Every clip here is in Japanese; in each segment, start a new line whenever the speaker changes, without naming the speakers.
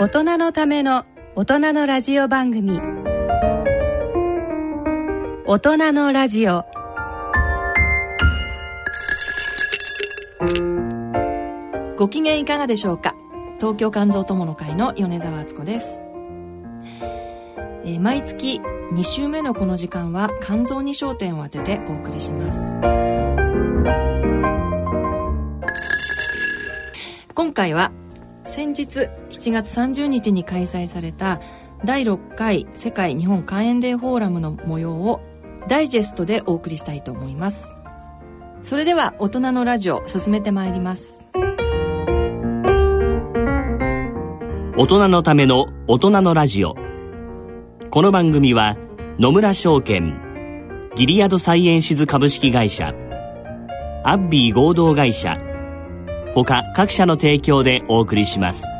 大人のための大人のラジオ番組。大人のラジオ。
ご機嫌いかがでしょうか？東京肝臓友の会の米沢敦子です、えー毎月2週目のこの時間は肝臓に焦点を当ててお送りします。今回は先日7月30日に開催された第6回世界日本肝炎デーフォーラムの模様をダイジェストでお送りしたいと思います。それでは大人のラジオ進めてまいります。
大人のための大人のラジオ。この番組は野村証券ギリアドサイエンシズ株式会社アッビー合同会社他各社の提供でお送りします。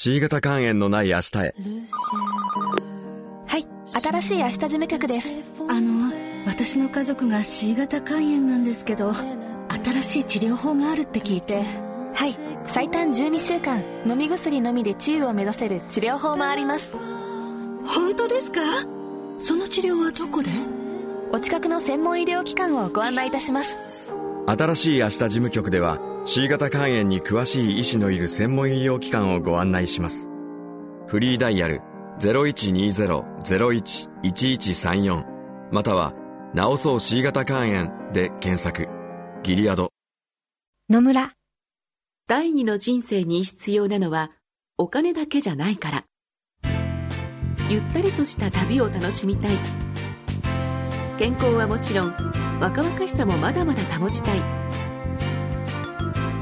C 型肝炎のない明日へ。
はい新しい明日事務局です。
あの私の家族が C 型肝炎なんですけど新しい治療法があるって聞いて。
はい最短12週間飲み薬のみで治癒を目指せる治療法もあります。
本当ですか？その治療はどこで？
お近くの専門医療機関をご案内いたします。
新しい明日事務局では C 型肝炎に詳しい医師のいる専門医療機関をご案内します。フリーダイヤル0120-01-1134または「なおそう C 型肝炎」で検索。ギリアド。
野村。
第二の人生に必要なのはお金だけじゃないから。ゆったりとした旅を楽しみたい。健康はもちろん若々しさもまだまだ保ちたい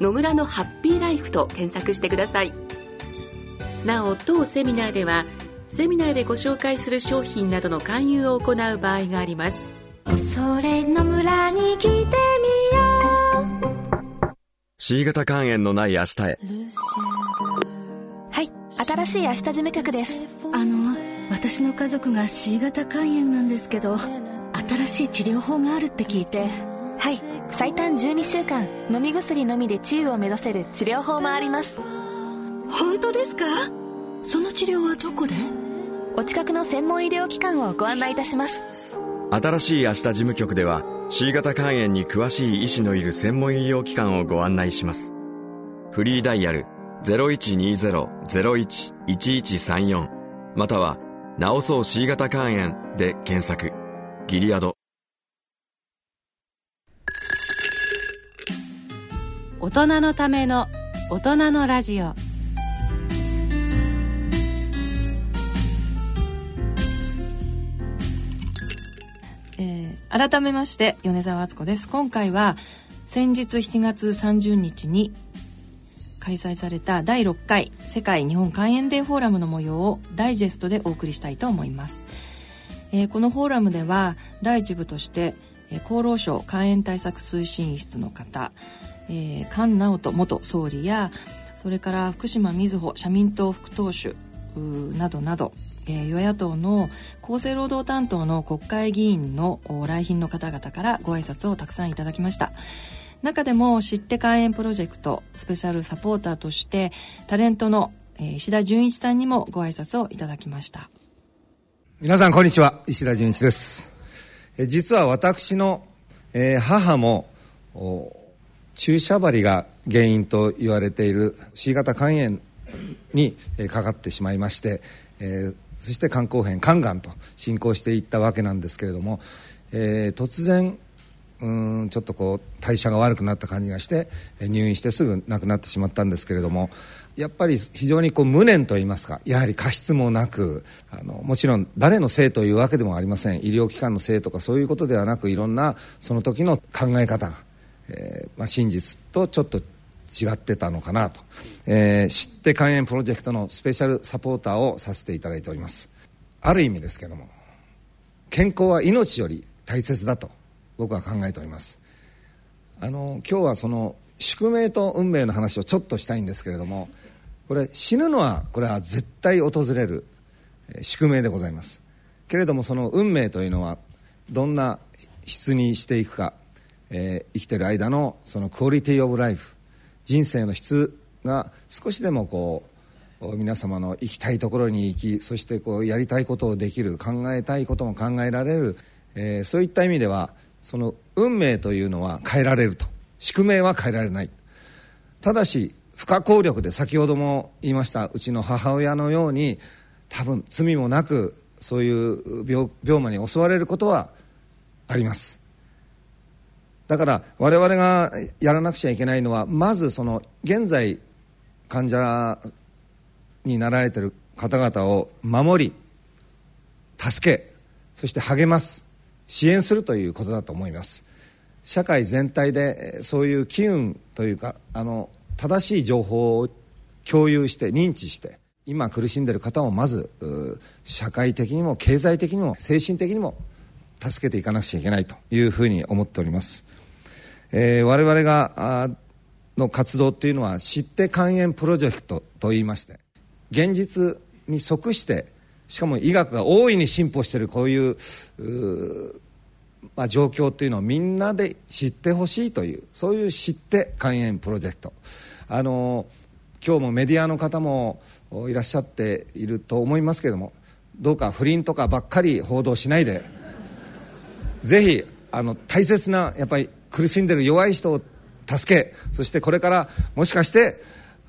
野村のハッピーライフ」と検索してください。なお当セミナーではセミナーでご紹介する商品などの勧誘を行う場合があります。
それの村に来てみよう。
C 型肝炎のない明日へ。
はい新しい明日事務局です。
あの私の家族が C 型肝炎なんですけど新しい治療法があるって聞いて
はい。最短12週間飲み薬のみで治癒を目指せる治療法もあります。
本当ですか？その治療はどこで？
お近くの専門医療機関をご案内いたします。
新しい明日事務局では C 型肝炎に詳しい医師のいる専門医療機関をご案内します。フリーダイヤル0120-01-1134または「なおそう C 型肝炎」で検索。ギリアド
大人のための大人のラジオ。
えー改めまして米沢敦子です。今回は先日7月30日に開催された第6回世界日本肝炎デーフォーラムの模様をダイジェストでお送りしたいと思います、えー、このフォーラムでは第一部として、えー、厚労省肝炎対策推進室の方、えー、菅直人元総理やそれから福島みずほ社民党副党首などなど、えー、与野党の厚生労働担当の国会議員の来賓の方々からご挨拶をたくさんいただきました。中でも知って肝炎プロジェクトスペシャルサポーターとしてタレントの石田純一さんにもご挨拶をいただきました。
皆さんこんにちは。石田純一です。実は私の母も注射針が原因と言われている C 型肝炎にかかってしまいまして、えー、そして肝硬変肝がんと進行していったわけなんですけれども、えー、突然うんちょっとこう代謝が悪くなった感じがして入院してすぐ亡くなってしまったんですけれどもやっぱり非常にこう無念といいますかやはり過失もなくあのもちろん誰のせいというわけでもありません。医療機関のせいとかそういうことではなくいろんなその時の考え方、えーまあ、真実とちょっと違ってたのかなと、えー、知って肝炎プロジェクトのスペシャルサポーターをさせていただいております。ある意味ですけども健康は命より大切だと僕は考えております。あの今日はその宿命と運命の話をちょっとしたいんですけれどもこれ死ぬのはこれは絶対訪れる宿命でございます。けれどもその運命というのはどんな質にしていくか、えー、生きてる間のそのクオリティオブライフ人生の質が少しでもこう皆様の行きたいところに行きそしてこうやりたいことをできる考えたいことも考えられる、えー、そういった意味ではその運命というのは変えられると。宿命は変えられない。ただし不可抗力で先ほども言いましたうちの母親のように多分罪もなくそういう病病魔に襲われることはあります。だから我々がやらなくちゃいけないのはまずその現在患者になられている方々を守り助けそして励ます支援するということだと思います。社会全体でそういう機運というかあの正しい情報を共有して認知して今苦しんでいる方をまず社会的にも経済的にも精神的にも助けていかなくちゃいけないというふうに思っております。えー、我々がの活動っていうのは知って肝炎プロジェクトといいまして現実に即してしかも医学が大いに進歩しているこういうまあ、状況というのをみんなで知ってほしいというそういう知って肝炎プロジェクト。あの今日もメディアの方もいらっしゃっていると思いますけれどもどうか不倫とかばっかり報道しないでぜひあの大切なやっぱり苦しんでる弱い人を助けそしてこれからもしかして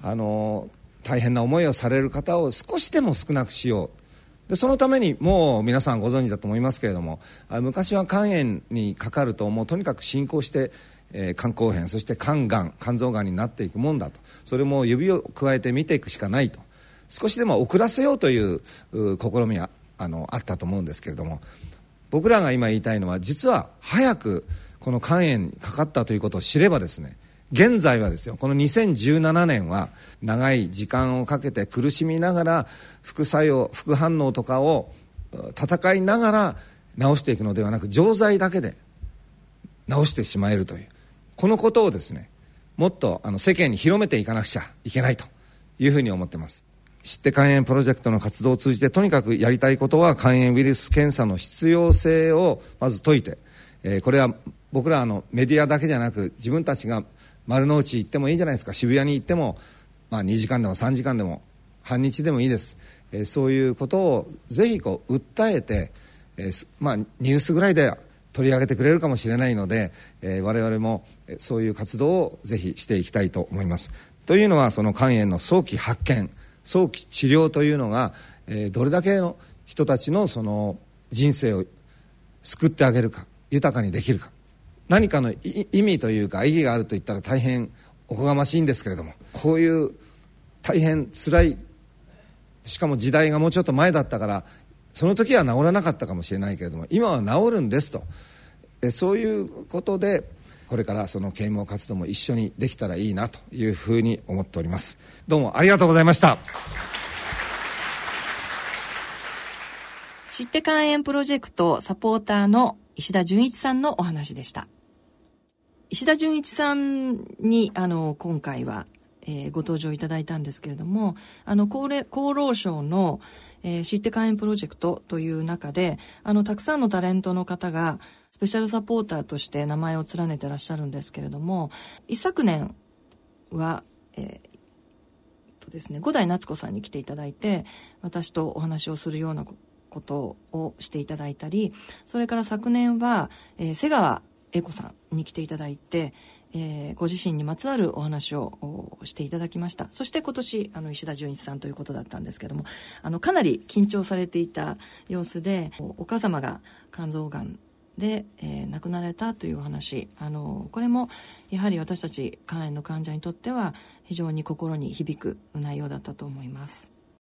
あの大変な思いをされる方を少しでも少なくしよう。でそのためにもう皆さんご存知だと思いますけれども昔は肝炎にかかるともうとにかく進行して、えー、肝硬変そして肝がん肝臓がんになっていくもんだと。それも指を加えて見ていくしかないと。少しでも遅らせようという試みはあのあったと思うんですけれども僕らが今言いたいのは実は早くこの肝炎にかかったということを知ればですね現在はですよこの2017年は長い時間をかけて苦しみながら副作用副反応とかを戦いながら治していくのではなく錠剤だけで治してしまえるというこのことをですねもっとあの世間に広めていかなくちゃいけないというふうに思ってます。知って肝炎プロジェクトの活動を通じてとにかくやりたいことは肝炎ウイルス検査の必要性をまず解いて、えー、これは僕らのメディアだけじゃなく自分たちが丸の内行ってもいいじゃないですか。渋谷に行っても、まあ、2時間でも3時間でも半日でもいいです、えー、そういうことをぜひこう訴えて、えー、まあ、ニュースぐらいで取り上げてくれるかもしれないので、えー、我々もそういう活動をぜひしていきたいと思います。というのはその肝炎の早期発見早期治療というのが、えー、どれだけの人たちのその人生を救ってあげるか。豊かにできるか。何かの意味というか意義があると言ったら大変おこがましいんですけれどもこういう大変辛いしかも時代がもうちょっと前だったからその時は治らなかったかもしれないけれども今は治るんですと。そういうことでこれからその啓蒙活動も一緒にできたらいいなというふうに思っております。どうもありがとうございました。
知って肝炎プロジェクトサポーターの石田純一さんのお話でした。石田純一さんに、あの、今回は、えー、ご登場いただいたんですけれども、あの、厚厚労省の、えー、知って肝炎プロジェクトという中で、あの、たくさんのタレントの方が、スペシャルサポーターとして名前を連ねてらっしゃるんですけれども、一昨年は、えー、とですね、五代夏子さんに来ていただいて、私とお話をするようなことをしていただいたり、それから昨年は、えー、瀬川英子さんに来ていただいて、えー、ご自身にまつわるお話をしていただきました。そして今年、あの、石田純一さんということだったんですけども、あの、かなり緊張されていた様子で、お母様が肝臓がんで、えー、亡くなられたというお話あのこれもやはり私たち肝炎の患者にとっては非常に心に響く内容だったと思います